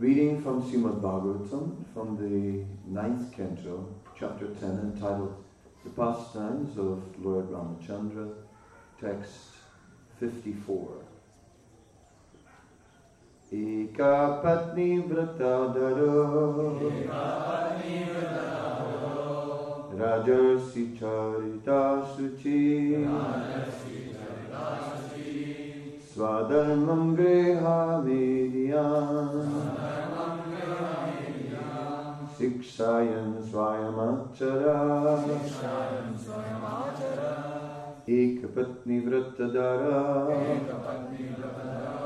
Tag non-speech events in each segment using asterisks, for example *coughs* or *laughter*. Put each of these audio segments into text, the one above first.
Reading from Srimad Bhagavatam from the ninth canto, chapter 10, entitled The Pastimes of Lord Ramachandra, text 54. एका पत्नी व्रतादरो राजर्षि चरिता शुचि स्वायमाचरा। एक शिक्षायन् व्रत एकपत्निव्रतदारा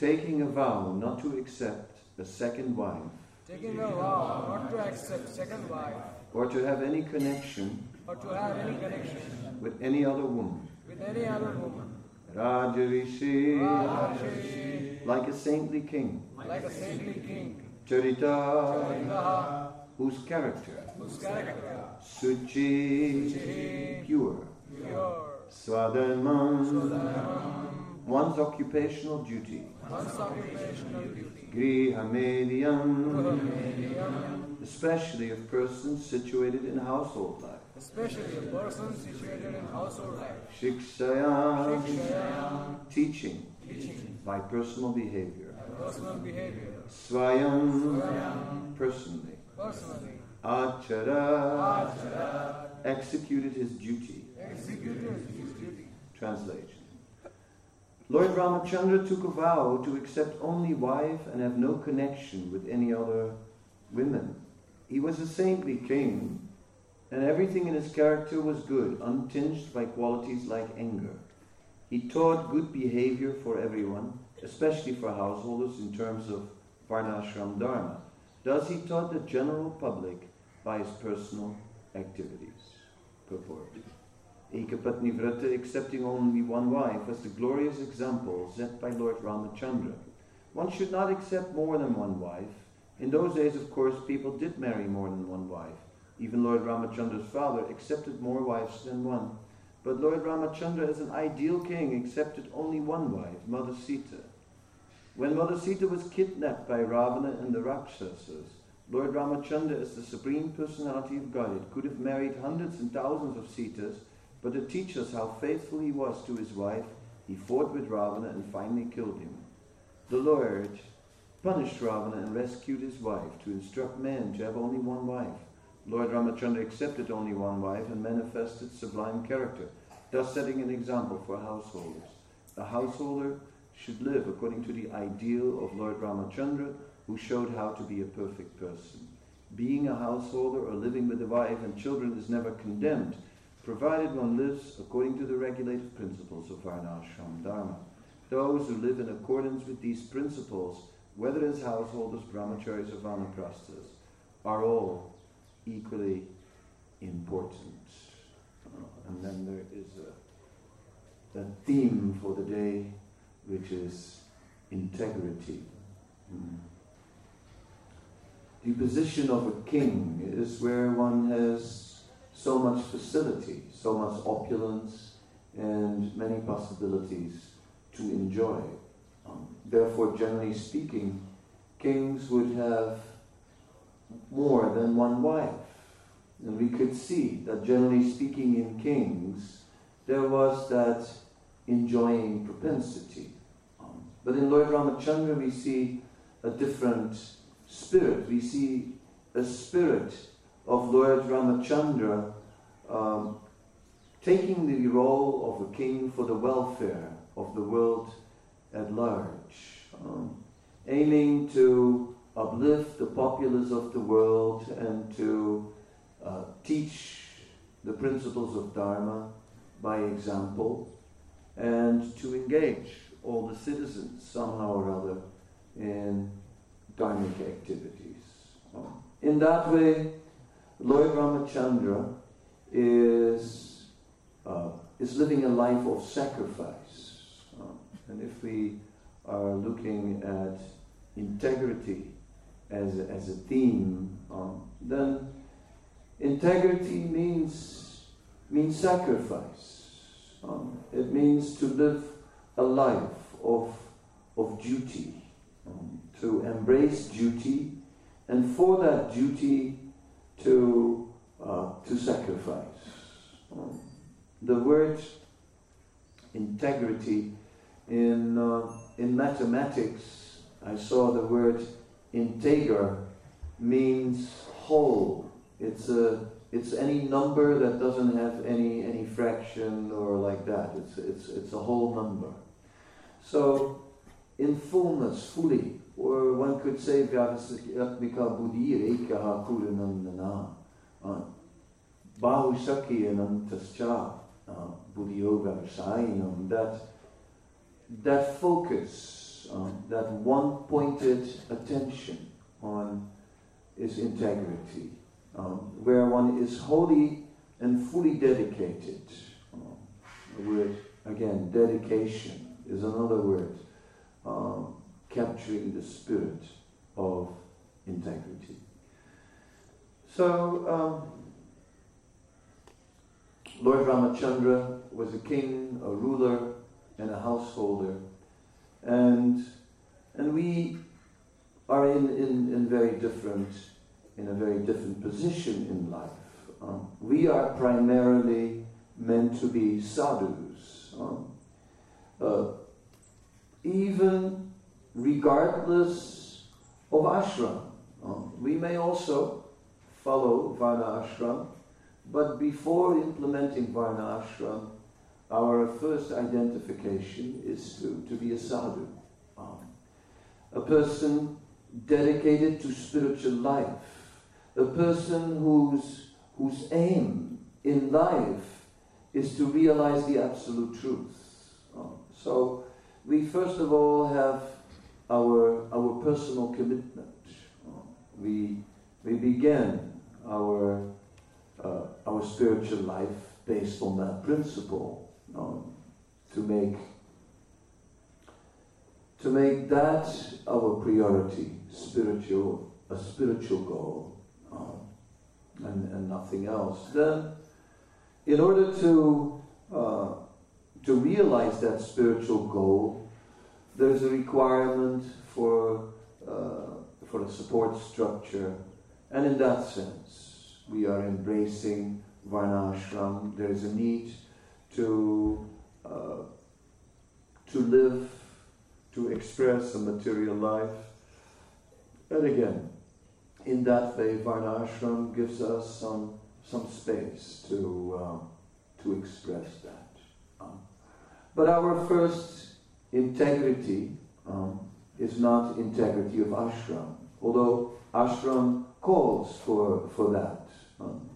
Taking a vow not to accept a second wife. Taking a vow not to accept second wife. Or to have any connection or to have any connection with any other woman. with any other woman. Rajarishi, Rajarshi, like a saintly king. like a saintly king, Charita, whose character, whose character? Suchi, Suchi, pure. pure, Swadharmam, one's occupational duty. one's occupational duty, Grihamediam, especially of persons situated in household life. especially a person situated in household life. Shikshaya, Shikshaya, teaching teaching, by personal behavior. personal behavior, Swayam, Swayam, personally. personally, Achara, Achara, executed his duty. executed his duty. Translation. Lord Ramachandra took a vow to accept only wife and have no connection with any other women. He was a saintly king, and everything in his character was good, untinged by qualities like anger. He taught good behavior for everyone, especially for householders in terms of Varnashram Dharma. Thus, he taught the general public by his personal activities. Purport. Vrata, accepting only one wife, was the glorious example set by Lord Ramachandra. One should not accept more than one wife. In those days, of course, people did marry more than one wife. Even Lord Ramachandra's father accepted more wives than one. But Lord Ramachandra, as an ideal king, accepted only one wife, Mother Sita. When Mother Sita was kidnapped by Ravana and the Rakshasas, Lord Ramachandra, as the supreme personality of Godhead, could have married hundreds and thousands of Sitas, but to teach us how faithful he was to his wife, he fought with Ravana and finally killed him. The Lord punished Ravana and rescued his wife to instruct men to have only one wife. Lord Ramachandra accepted only one wife and manifested sublime character, thus setting an example for householders. A householder should live according to the ideal of Lord Ramachandra, who showed how to be a perfect person. Being a householder or living with a wife and children is never condemned, provided one lives according to the regulated principles of Varnashram Dharma. Those who live in accordance with these principles, whether as householders, brahmacharis, or vanaprasthas, are all equally important. And then there is a, a theme for the day, which is integrity. Mm. The position of a king is where one has so much facility, so much opulence, and many possibilities to enjoy. Um, therefore, generally speaking, kings would have more than one wife. And we could see that generally speaking in kings, there was that enjoying propensity. Um, but in Lord Ramachandra, we see a different spirit. We see a spirit of Lord Ramachandra um, taking the role of a king for the welfare of the world at large, um, aiming to uplift the populace of the world and to uh, teach the principles of Dharma by example and to engage all the citizens somehow or other in dharmic activities. Um, in that way, Lord Ramachandra is, uh, is living a life of sacrifice. Um, and if we are looking at integrity as a, as a theme, um, then integrity means means sacrifice. Um, it means to live a life of of duty, um, to embrace duty, and for that duty to uh, to sacrifice. The word integrity in uh, in mathematics, I saw the word integer means whole. It's a it's any number that doesn't have any any fraction or like that. It's it's it's a whole number. So in fullness, fully, or one could say Vyavasatmika Buddhi Rekaha Kuranandana. Bahusaki Anantascha Buddhyoga Sainam. That that focus, um, that one pointed attention on is integrity, um, where one is wholly and fully dedicated. Um, the word, again, dedication is another word um, capturing the spirit of integrity. So, um, Lord Ramachandra was a king, a ruler, and a householder. And, and we are in, in, in very different, in a very different position in life. Um, we are primarily meant to be sadhus. Um, uh, even regardless of ashram. Um, we may also follow Varna ashram, but before implementing Varna ashram, our first identification is to, to be a sadhu, um, a person dedicated to spiritual life, a person whose, whose aim in life is to realize the absolute truth. Um, so we first of all have our, our personal commitment. Um, we, we begin our, uh, our spiritual life based on that principle um, to make to make that our priority, spiritual, a spiritual goal, um, and, and nothing else. Then, in order to uh, to realize that spiritual goal, there's a requirement for uh, for a support structure, and in that sense, we are embracing varnashram. There is a need to, uh, to live, to express a material life. And again, in that way, Varnashram gives us some, some space to, um, to express that. Um, but our first integrity um, is not integrity of ashram, although ashram calls for, for that. Um,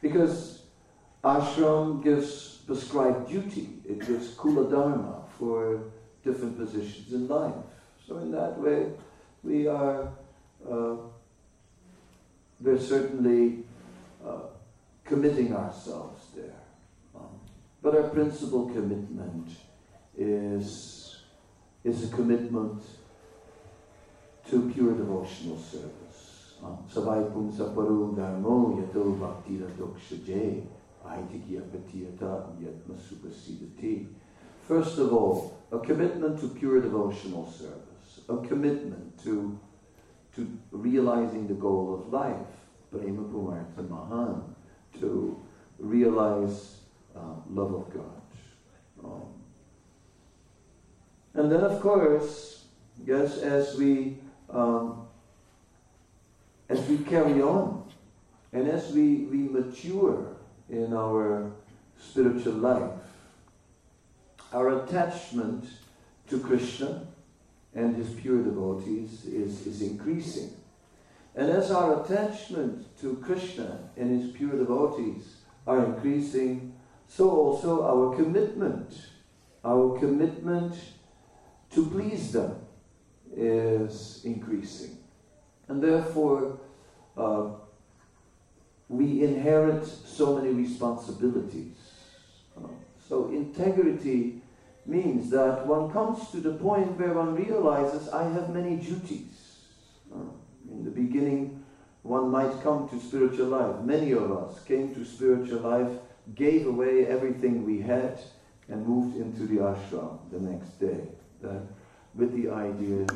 because ashram gives prescribed duty. It gives kula dharma for different positions in life. So in that way, we are uh, we're certainly uh, committing ourselves there. Um, but our principal commitment is is a commitment to pure devotional service. Savai pumsa paru dharmo yato bhakti doksha First of all, a commitment to pure devotional service, a commitment to, to realizing the goal of life, prema pumartha mahan, to realize uh, love of God. Um, and then, of course, yes, as we um, as we carry on, and as we, we mature in our spiritual life. Our attachment to Krishna and his pure devotees is, is increasing. And as our attachment to Krishna and his pure devotees are increasing, so also our commitment, our commitment to please them is increasing. And therefore, uh, we inherit so many responsibilities. So integrity means that one comes to the point where one realizes I have many duties. In the beginning, one might come to spiritual life. Many of us came to spiritual life, gave away everything we had, and moved into the ashram the next day uh, with the idea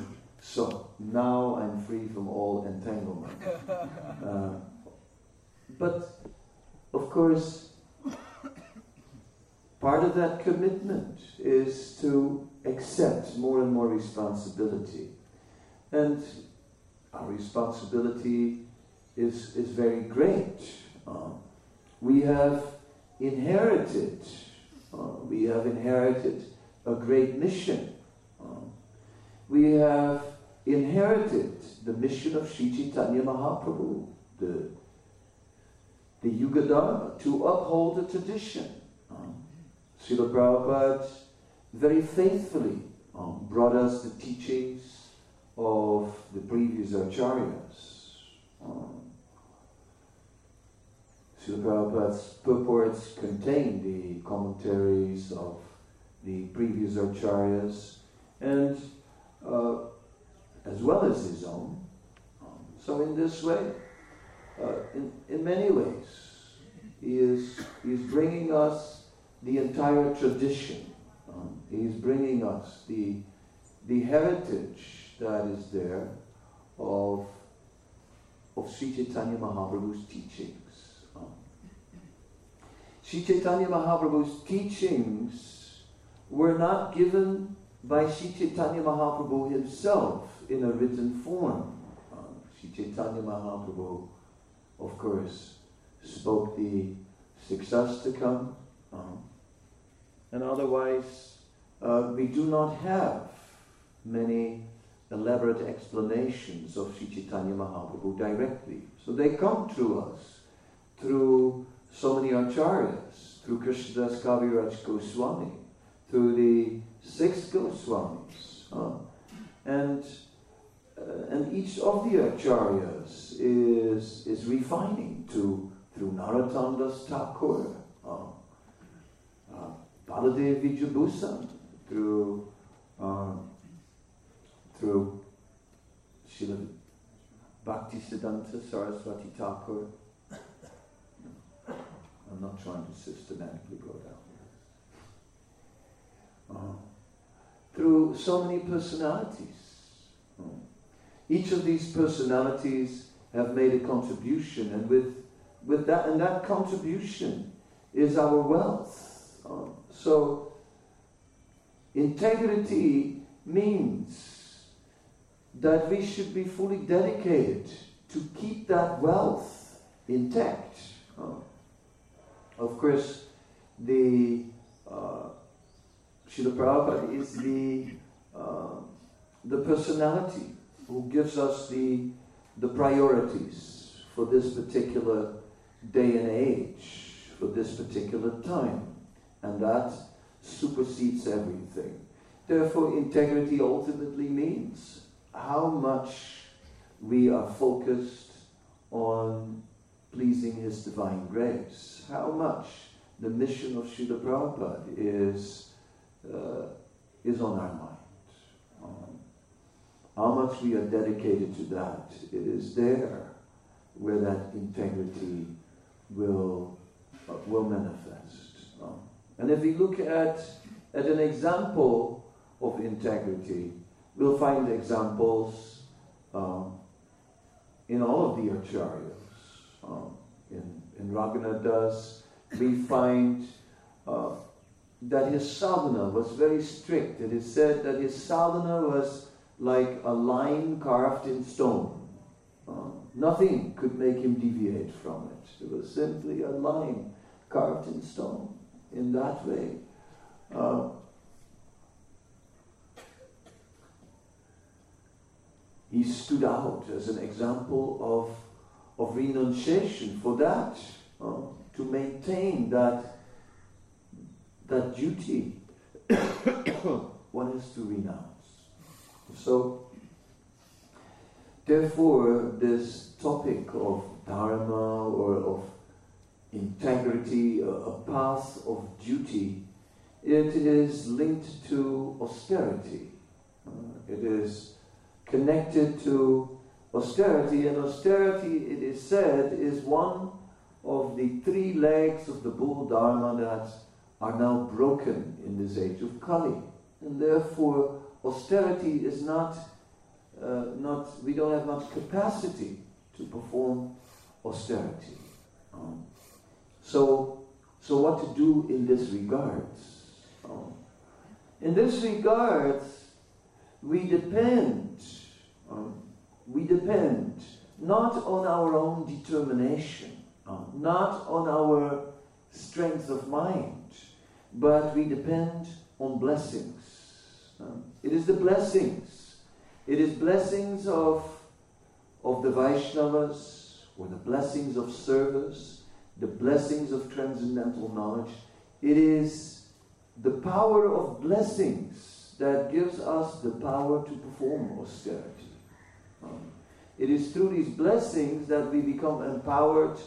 so now I'm free from all entanglement. *laughs* Uh, but of course, part of that commitment is to accept more and more responsibility. And our responsibility is, is very great. Uh, we have inherited, uh, we have inherited a great mission. We have inherited the mission of Sri Chaitanya Mahaprabhu, the, the Yuga Dharma, to uphold the tradition. Um, Srila Prabhupada very faithfully um, brought us the teachings of the previous acharyas. Um, Srila Prabhupada's purports contain the commentaries of the previous acharyas and uh, as well as his own. Um, so in this way, uh, in, in many ways, he is, he is bringing us the entire tradition. Um, he is bringing us the, the heritage that is there of, of Sri Chaitanya Mahaprabhu's teachings. Um, Sri Chaitanya Mahaprabhu's teachings were not given by Sri Chaitanya Mahaprabhu himself in a written form. Uh, Sri Chaitanya Mahaprabhu, of course, spoke the Siksastakam, um, and otherwise uh, we do not have many elaborate explanations of Sri Chaitanya Mahaprabhu directly. So they come to us through so many acharyas, through Krishnadas Kaviraj Goswami, through the six Goswamis. Uh, and uh, and each of the acharyas is, is refining to through Narottam Thakur, uh, uh, Baladev through uh, through Srila Bhakti Siddhanta Saraswati Thakur. I'm not trying to systematically go down here. Uh, through so many personalities. Each of these personalities have made a contribution, and with, with that, and that contribution is our wealth. Uh, so, integrity means that we should be fully dedicated to keep that wealth intact. Uh, of course, the uh, Srila Prabhupada is the, uh, the personality who gives us the, the priorities for this particular day and age, for this particular time. And that supersedes everything. Therefore, integrity ultimately means how much we are focused on pleasing His divine grace, how much the mission of Srila Prabhupada is, uh, is on our mind. Um, how much we are dedicated to that, it is there where that integrity will, uh, will manifest. Um, and if we look at, at an example of integrity, we'll find examples um, in all of the acharyas. Um, in, in Raghunath Das, we find uh, that his sadhana was very strict. It is said that his sadhana was like a line carved in stone. Uh, nothing could make him deviate from it. It was simply a line carved in stone in that way. Uh, he stood out as an example of, of renunciation for that, uh, to maintain that, that duty. *coughs* one has to renounce. So, therefore, this topic of dharma or of integrity, a, path of duty, it is linked to austerity. Uh, it is connected to austerity, and austerity, it is said, is one of the three legs of the bull dharma that are now broken in this age of Kali. And therefore, austerity is not, uh, not we don't have much capacity to perform austerity. Um, so, so what to do in this regards? Um, in this regards, we depend, um, we depend not on our own determination, um, not on our strength of mind, but we depend on blessings. Um, it is the blessings. It is blessings of, of the Vaishnavas, or the blessings of service, the blessings of transcendental knowledge. It is the power of blessings that gives us the power to perform austerity. Um, it is through these blessings that we become empowered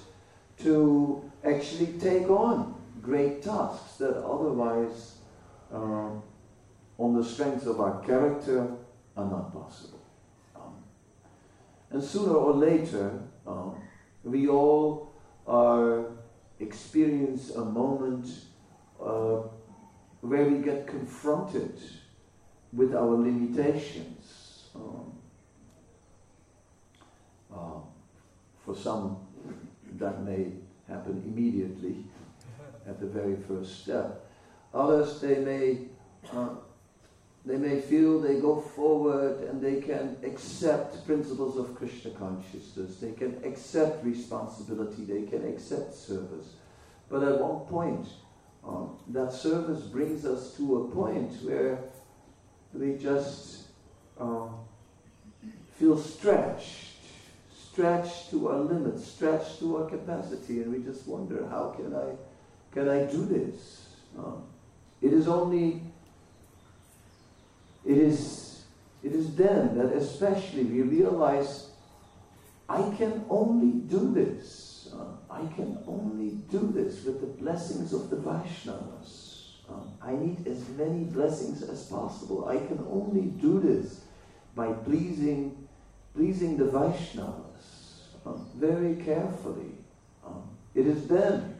to actually take on great tasks that otherwise, uh, on the strength of our character, are not possible. Um, and sooner or later, um, we all are experience a moment uh, where we get confronted with our limitations. Um, uh, for some, that may happen immediately at the very first step. Others, they may, uh, they may feel they go forward and they can accept principles of Krishna consciousness. They can accept responsibility. They can accept service. But at one point, uh, that service brings us to a point where we just uh, feel stretched stretched to our limits, stretched to our capacity, and we just wonder, how can I, can I do this? Um, it is only, it is, it is then that especially we realize, I can only do this. I can only do this with the blessings of the Vaishnavas. I need as many blessings as possible. I can only do this by pleasing, pleasing the Vaishnavas very carefully. It is then,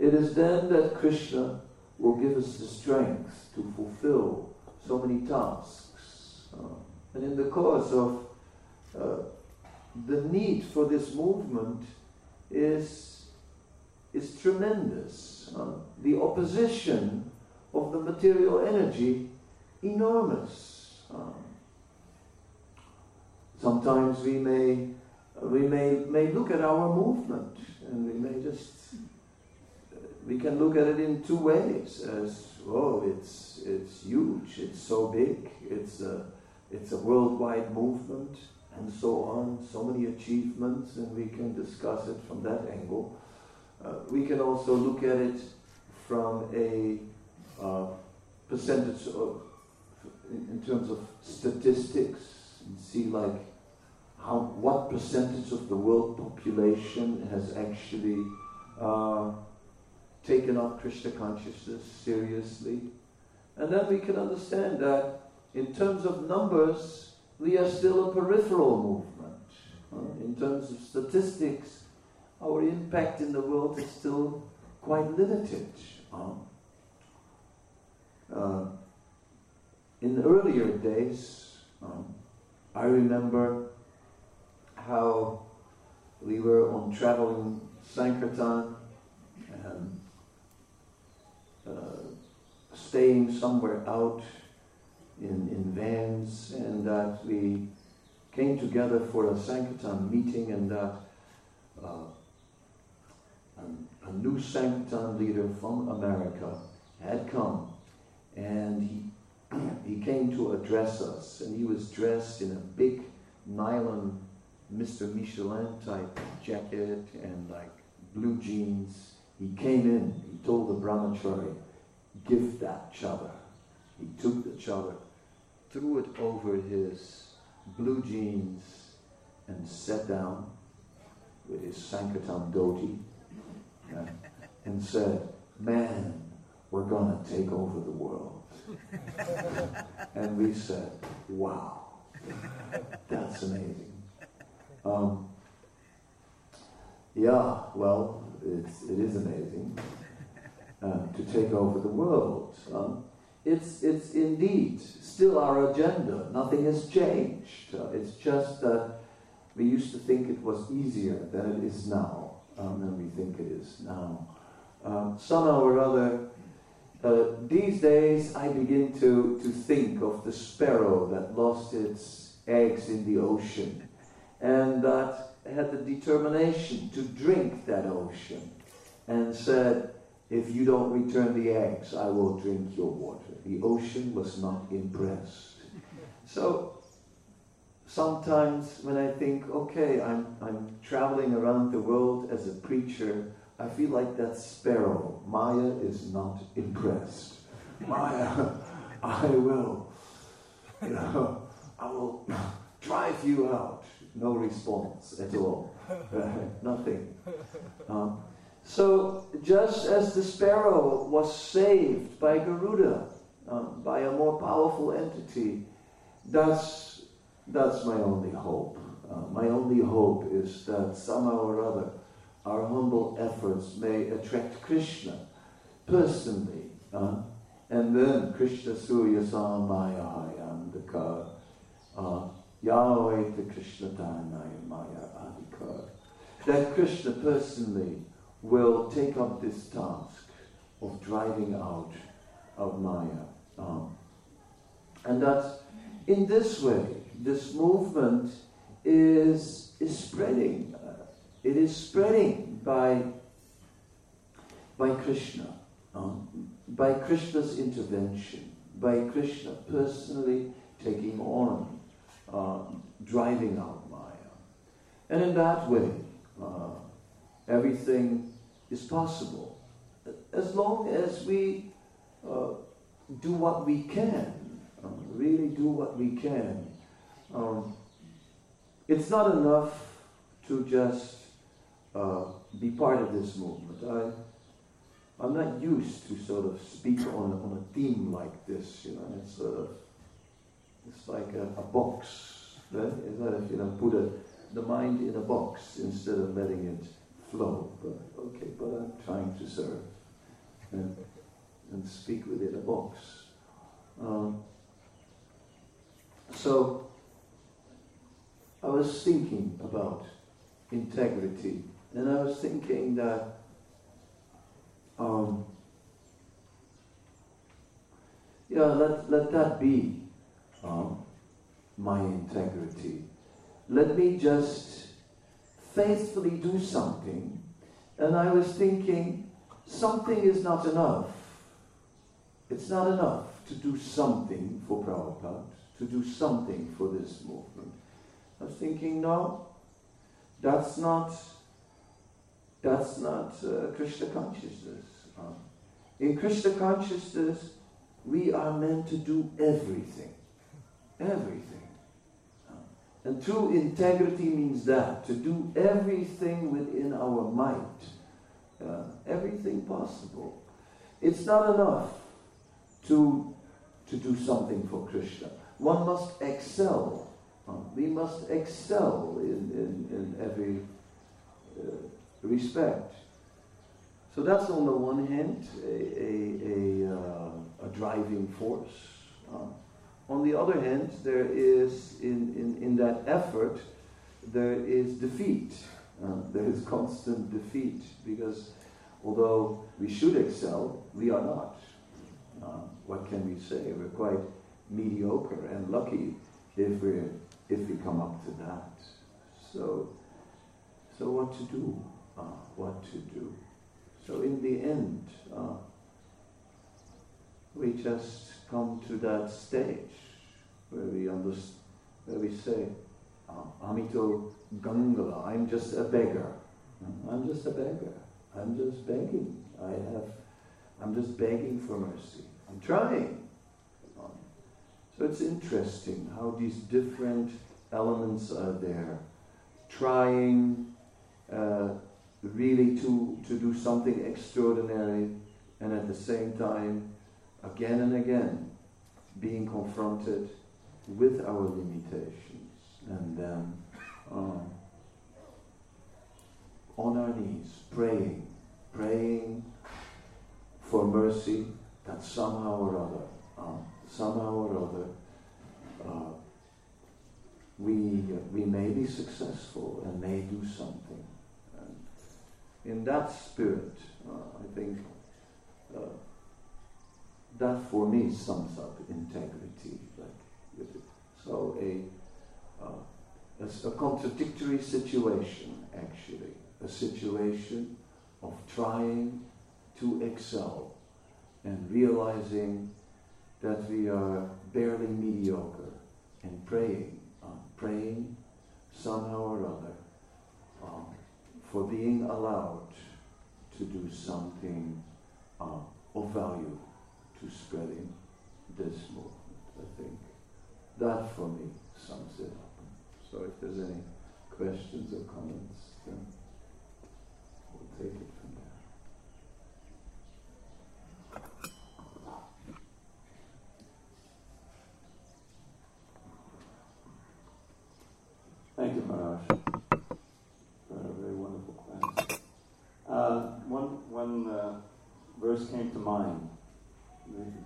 it is then that Krishna will give us the strength to fulfill so many tasks. Uh, and in the course of uh, the need for this movement is, is tremendous. Uh, the opposition of the material energy, enormous. Um, sometimes we may we may, may look at our movement and we may just we can look at it in two ways as oh it's it's huge it's so big it's a it's a worldwide movement and so on so many achievements and we can discuss it from that angle. Uh, we can also look at it from a uh, percentage of in, terms of statistics and see like how what percentage of the world population has actually uh, taken up Krishna consciousness seriously. And then we can understand that in terms of numbers, we are still a peripheral movement. Uh, in terms of statistics, our impact in the world is still quite limited. Um, uh, in earlier days, um, I remember how we were on traveling Sankirtan and uh, staying somewhere out in, in vans, and that we came together for a Sankirtan meeting, and that uh, a, a new Sankirtan leader from America had come, and he *clears throat* he came to address us, and he was dressed in a big nylon Mr. Michelin type jacket and like blue jeans. He came in, he told the brahmachari, give that chadar. He took the chadar, threw it over his blue jeans, and sat down with his Sankirtan dhoti and, and said, Man, we're going to take over the world. *laughs* and we said, wow, that's amazing. Um, yeah, well, it is amazing uh, to take over the world. Um, it's, it's indeed still our agenda. Nothing has changed. Uh, it's just that we used to think it was easier than it is now, um, than we think it is now. Um, somehow or other, uh, these days I begin to, to think of the sparrow that lost its eggs in the ocean and that had the determination to drink that ocean and said, if you don't return the eggs, I will drink your water. The ocean was not impressed. So sometimes when I think, okay, I'm, I'm traveling around the world as a preacher, I feel like that sparrow. Maya is not impressed. Maya, *laughs* I will, you know, I will *laughs* drive you out. No response at all. *laughs* Nothing. Um, so, just as the sparrow was saved by Garuda, um, by a more powerful entity, that's, that's my only hope. Uh, my only hope is that somehow or other our humble efforts may attract Krishna personally. Uh, and then Krishna Surya Samaya Hayandaka uh, Yahweh the Krishna Maya Adhikar. That Krishna personally will take up this task of driving out of Maya. Um, and that in this way, this movement is, is spreading. Uh, it is spreading by, by Krishna, um, by Krishna's intervention, by Krishna personally taking on uh, driving out Maya. And in that way, uh, everything is possible. As long as we uh, do what we can, um, really do what we can. Um, it's not enough to just uh, be part of this movement. I, I'm not used to sort of speak on, on a theme like this, you know. It's of, it's like a, a box. Right? It's not if you know put a, the mind in a box instead of letting it flow. But okay, but I'm trying to serve and, and speak within a box. Um, so I was thinking about integrity, and I was thinking that um, yeah, let, let that be um, my integrity. Let me just faithfully do something. And I was thinking, something is not enough. It's not enough to do something for Prabhupada, to do something for this movement. I was thinking, no, that's not, that's not uh, Krishna consciousness. Um, in Krishna consciousness, we are meant to do everything. Everything. And true integrity means that, to do everything within our might, uh, everything possible. It's not enough to, to do something for Krishna. One must excel. Uh, we must excel in, in, in every uh, respect. So that's on the one hand a, a, a, uh, a driving force. On the other hand, there is, in, in, in that effort, there is defeat. Uh, there is constant defeat because although we should excel, we are not. Uh, what can we say? We're quite mediocre and lucky if we if we come up to that. So, so what to do? Uh, what to do? So in the end, uh, we just come to that stage where we understand, where we say, ah, Amito Gangala, I'm just a beggar. I'm just a beggar. I'm just begging. I have, I'm just begging for mercy. I'm trying. So it's interesting how these different elements are there, trying uh, really to, to do something extraordinary, and at the same time, again and again, being confronted with our limitations, and then um, on our knees, praying, praying for mercy that somehow or other, um, somehow or other, uh, we, we may be successful and may do something. And in that spirit, uh, I think uh, that for me sums up integrity. Like, so a, uh, a, a contradictory situation, actually, a situation of trying to excel and realizing that we are barely mediocre and praying, uh, praying somehow or other um, for being allowed to do something uh, of value to spreading this movement. I think that for me sums it up. So if there's any questions or comments, then we'll take it from there. Thank you, Maharaj, for a very wonderful class. Uh, one one uh, verse came to mind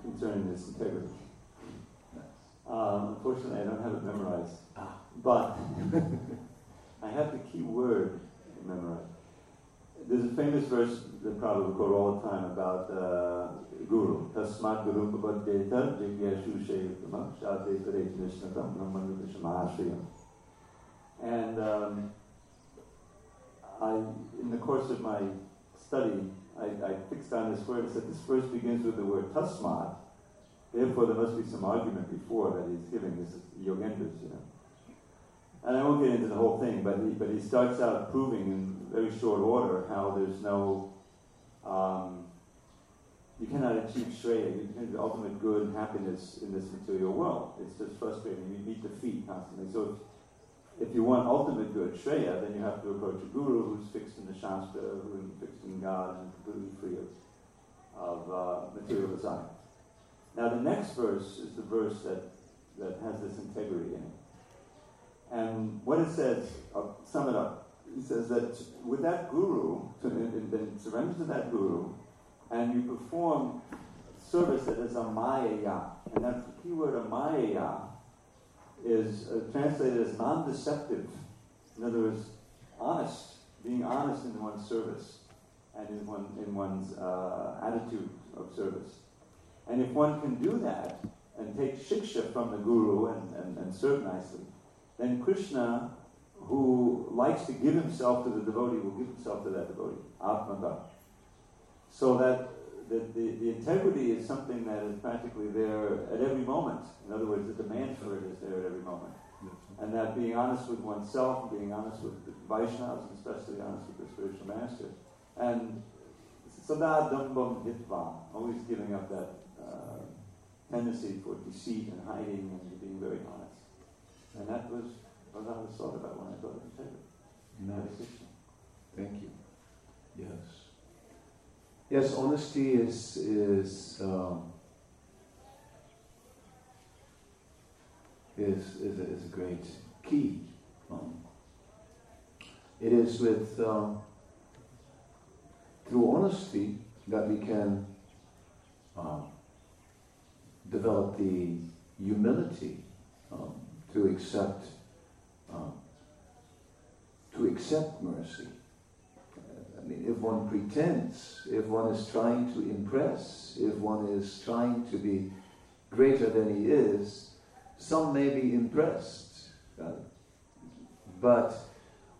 concerning this integrity. Um, unfortunately, I don't have it memorized, but *laughs* I have the key word memorized. There's a famous verse that probably quote all the time about uh, Guru. Tasmat Guru Papadeta Jigyashu Shayutama Shate Paret Nishnatam Brahmanu Vishamahashriyam. And um, I, in the course of my study, I, I fixed on this word. I said this verse begins with the word tasmat. Therefore, there must be some argument before that he's giving. This is Yogendras, you know. And I won't get into the whole thing, but he, but he starts out proving in very short order how there's no, um, you cannot achieve Shreya, you can ultimate good and happiness in this material world. It's just frustrating. You meet defeat constantly. So if you want ultimate good, Shreya, then you have to approach a guru who's fixed in the Shastra, who's fixed in God, and completely free of, of uh, material desire. Now, the next verse is the verse that, that has this integrity in it. And what it says, I'll sum it up. It says that with that guru, then surrender to that guru, and you perform service that is a maya, and that's the key word, a maya, is uh, translated as non-deceptive. In other words, honest, being honest in one's service and in, one, in one's uh, attitude of service. And if one can do that and take shiksha from the guru and, and, and serve nicely, then Krishna, who likes to give himself to the devotee, will give himself to that devotee, Atmata. So that the, the, the, integrity is something that is practically there at every moment. In other words, the demand for it is there at every moment. And that being honest with oneself, being honest with the Vaishnavas, and especially honest with the spiritual master. And sada dambam hitvam, always giving up that uh, tendency for deceit and hiding and being very honest. And that was what I was thought about when I thought of integrity. Nice. Thank you. Yes. Yes, honesty is is um, is, is, a, is a great key. Um, it is with um, through honesty that we can um, develop the humility um, to accept um, to accept mercy. If one pretends, if one is trying to impress, if one is trying to be greater than he is, some may be impressed. Uh, but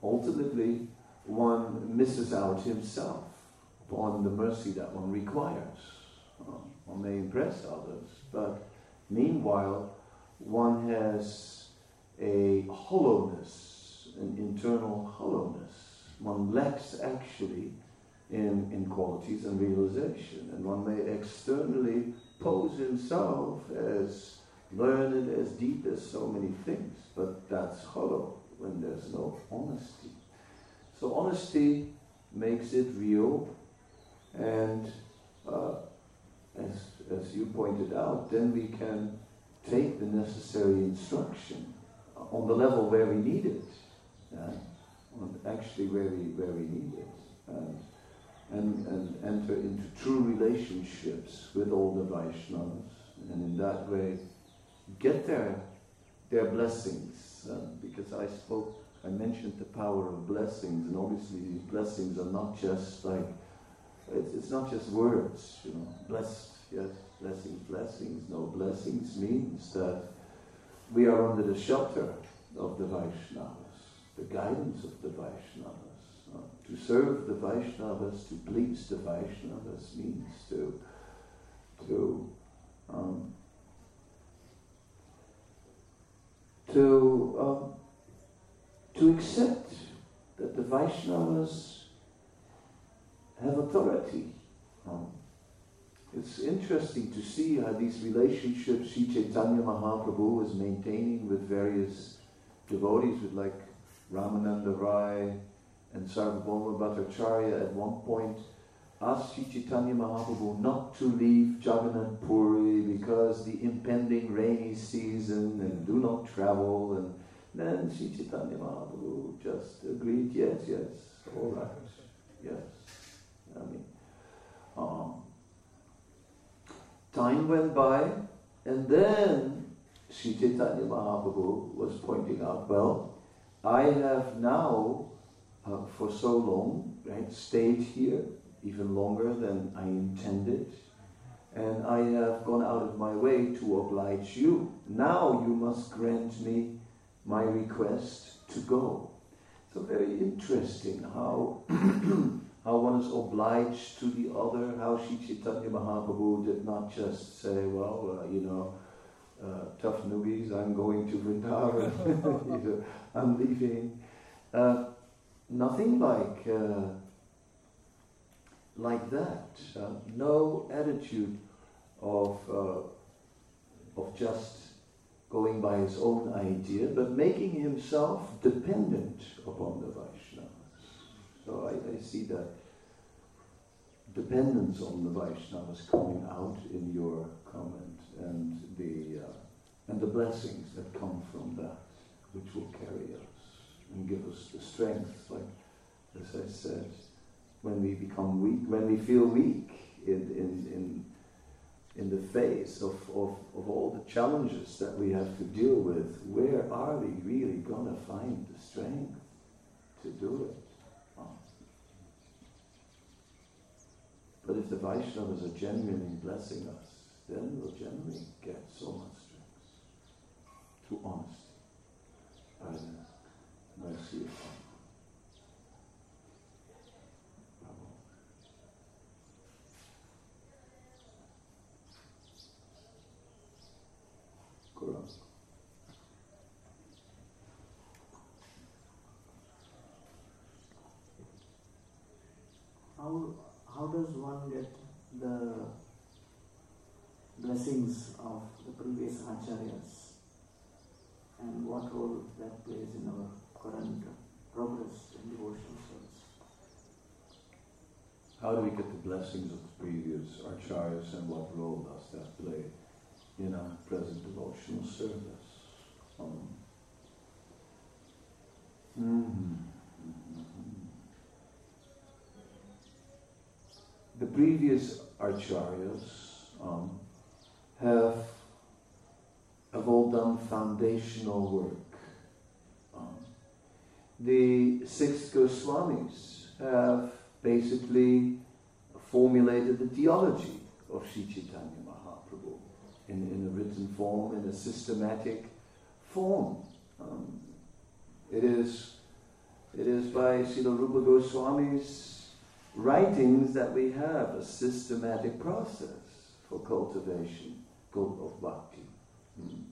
ultimately, one misses out himself upon the mercy that one requires. Uh, one may impress others, but meanwhile, one has a hollowness, an internal hollowness one lacks actually in, in qualities and realization. And one may externally pose himself as learned, as deep as so many things, but that's hollow when there's no honesty. So honesty makes it real and uh, as, as you pointed out, then we can take the necessary instruction on the level where we need it. Yeah? Actually, where we, where we need it. And, and, and enter into true relationships with all the Vaishnavas. And in that way, get their, their blessings. Because I spoke, I mentioned the power of blessings, and obviously these blessings are not just like, it's, it's not just words, you know, blessed, yes, blessings, blessings. No, blessings means that we are under the shelter of the Vaishnavas, the guidance of the Vaishnavas. Uh, to serve the Vaishnavas, to please the Vaishnavas means to, to, um, to, um, to accept that the Vaishnavas have authority. Um, it's interesting to see how these relationships Sri Chaitanya Mahaprabhu is maintaining with various devotees, with like Ramananda Rai and Sarvabhauma Bhattacharya at one point asked Sri Chaitanya Mahaprabhu not to leave Jagannath Puri because the impending rainy season and do not travel and then Sri Chaitanya Mahaprabhu just agreed, yes, yes, all right, yes. I mean, um, time went by, and then Sri Chaitanya Mahaprabhu was pointing out, well, I have now, uh, for so long, right, stayed here, even longer than I intended, and I have gone out of my way to oblige you. Now you must grant me my request to go. So very interesting how *clears throat* how one is obliged to the other, how Sri Chaitanya Mahaprabhu did not just say, well, uh, you know, uh, tough newbies, I'm going to Vrindavan, *laughs* *laughs* I'm leaving. Uh, nothing like, uh, like that. Uh, no attitude of, uh, of just going by his own idea, but making himself dependent upon the Vaishnava. So I, I see that dependence on the Vaishnavas coming out in your comment and the, uh, and the blessings that come from that, which will carry us and give us the strength, like as I said, when we become weak, when we feel weak in, in, in, in the face of, of, of all the challenges that we have to deal with, where are we really going to find the strength to do it? But if the Vaishnavas are genuinely blessing us, then we'll generally get so much strength through honesty the mercy of God. How how does one get the blessings of the previous acharyas and what role that plays in our current progress in devotional service? How do we get the blessings of the previous acharyas and what role does that play in our present devotional service? Um, mm-hmm. the previous acharyas um, have, have all done foundational work. Um, the six Goswamis have basically formulated the theology of Sri Chaitanya Mahaprabhu in, in a written form, in a systematic form. Um, it is it is by Srila Rupa Goswami's writings that we have a systematic process for cultivation of bhakti. Hmm.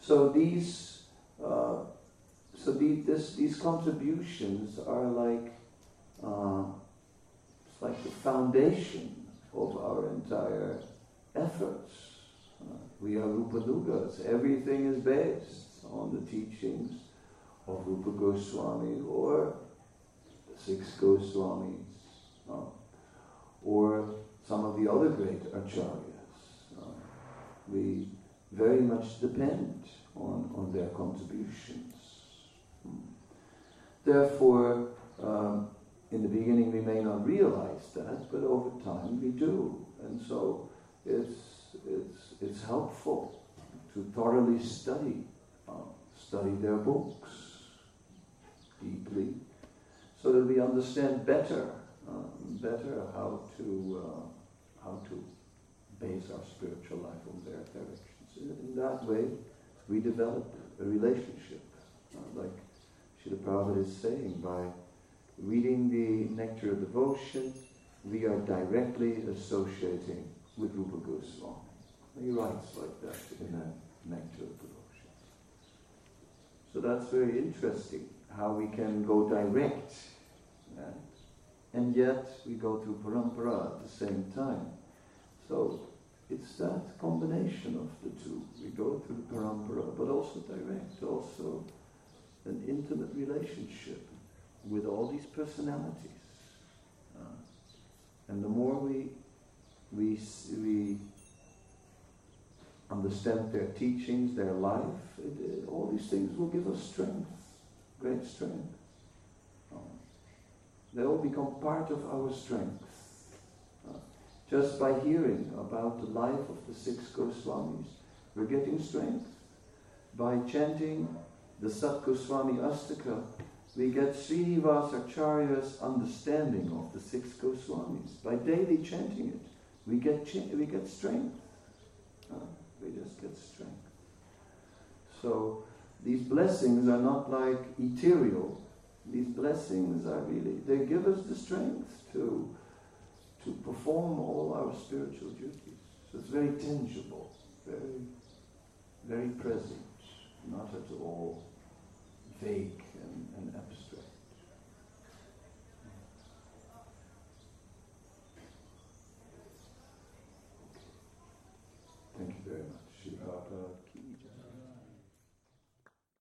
So these, uh, so the, this, these contributions are like, uh, it's like the foundation of our entire efforts. Uh, we are Rupanugas. Everything is based on the teachings of Rupa Goswami or the six Goswamis or some of the other great acharyas. Very much depend on, on their contributions. Hmm. Therefore, um, in the beginning we may not realize that, but over time we do. And so it's, it's, it's helpful to thoroughly study, uh, study their books deeply, so that we understand better, uh, better how to, uh, how to base our spiritual life on their In that way, we develop a relationship, uh, like Srila Prabhupada is saying, by reading the Nectar of Devotion, we are directly associating with Rupa Goswami. He writes like that in the Nectar of Devotion. So that's very interesting, how we can go direct, and yet we go through parampara at the same time. So it's that combination of the two. We go through the parampara, but also direct, also an intimate relationship with all these personalities. Uh, and the more we, we, we understand their teachings, their life, it, it, all these things will give us strength, great strength. They all become part of our strength. Just by hearing about the life of the six Goswamis, we're getting strength. By chanting the Sat Goswami Astaka, we get Srinivasa Acharya's understanding of the six Goswamis. By daily chanting it, we get, we get strength. Uh, we just get strength. So these blessings are not like ethereal. These blessings are really, they give us the strength to, to perform all our spiritual duties. So it's very tangible, very, very present, not at all vague and, and abstract.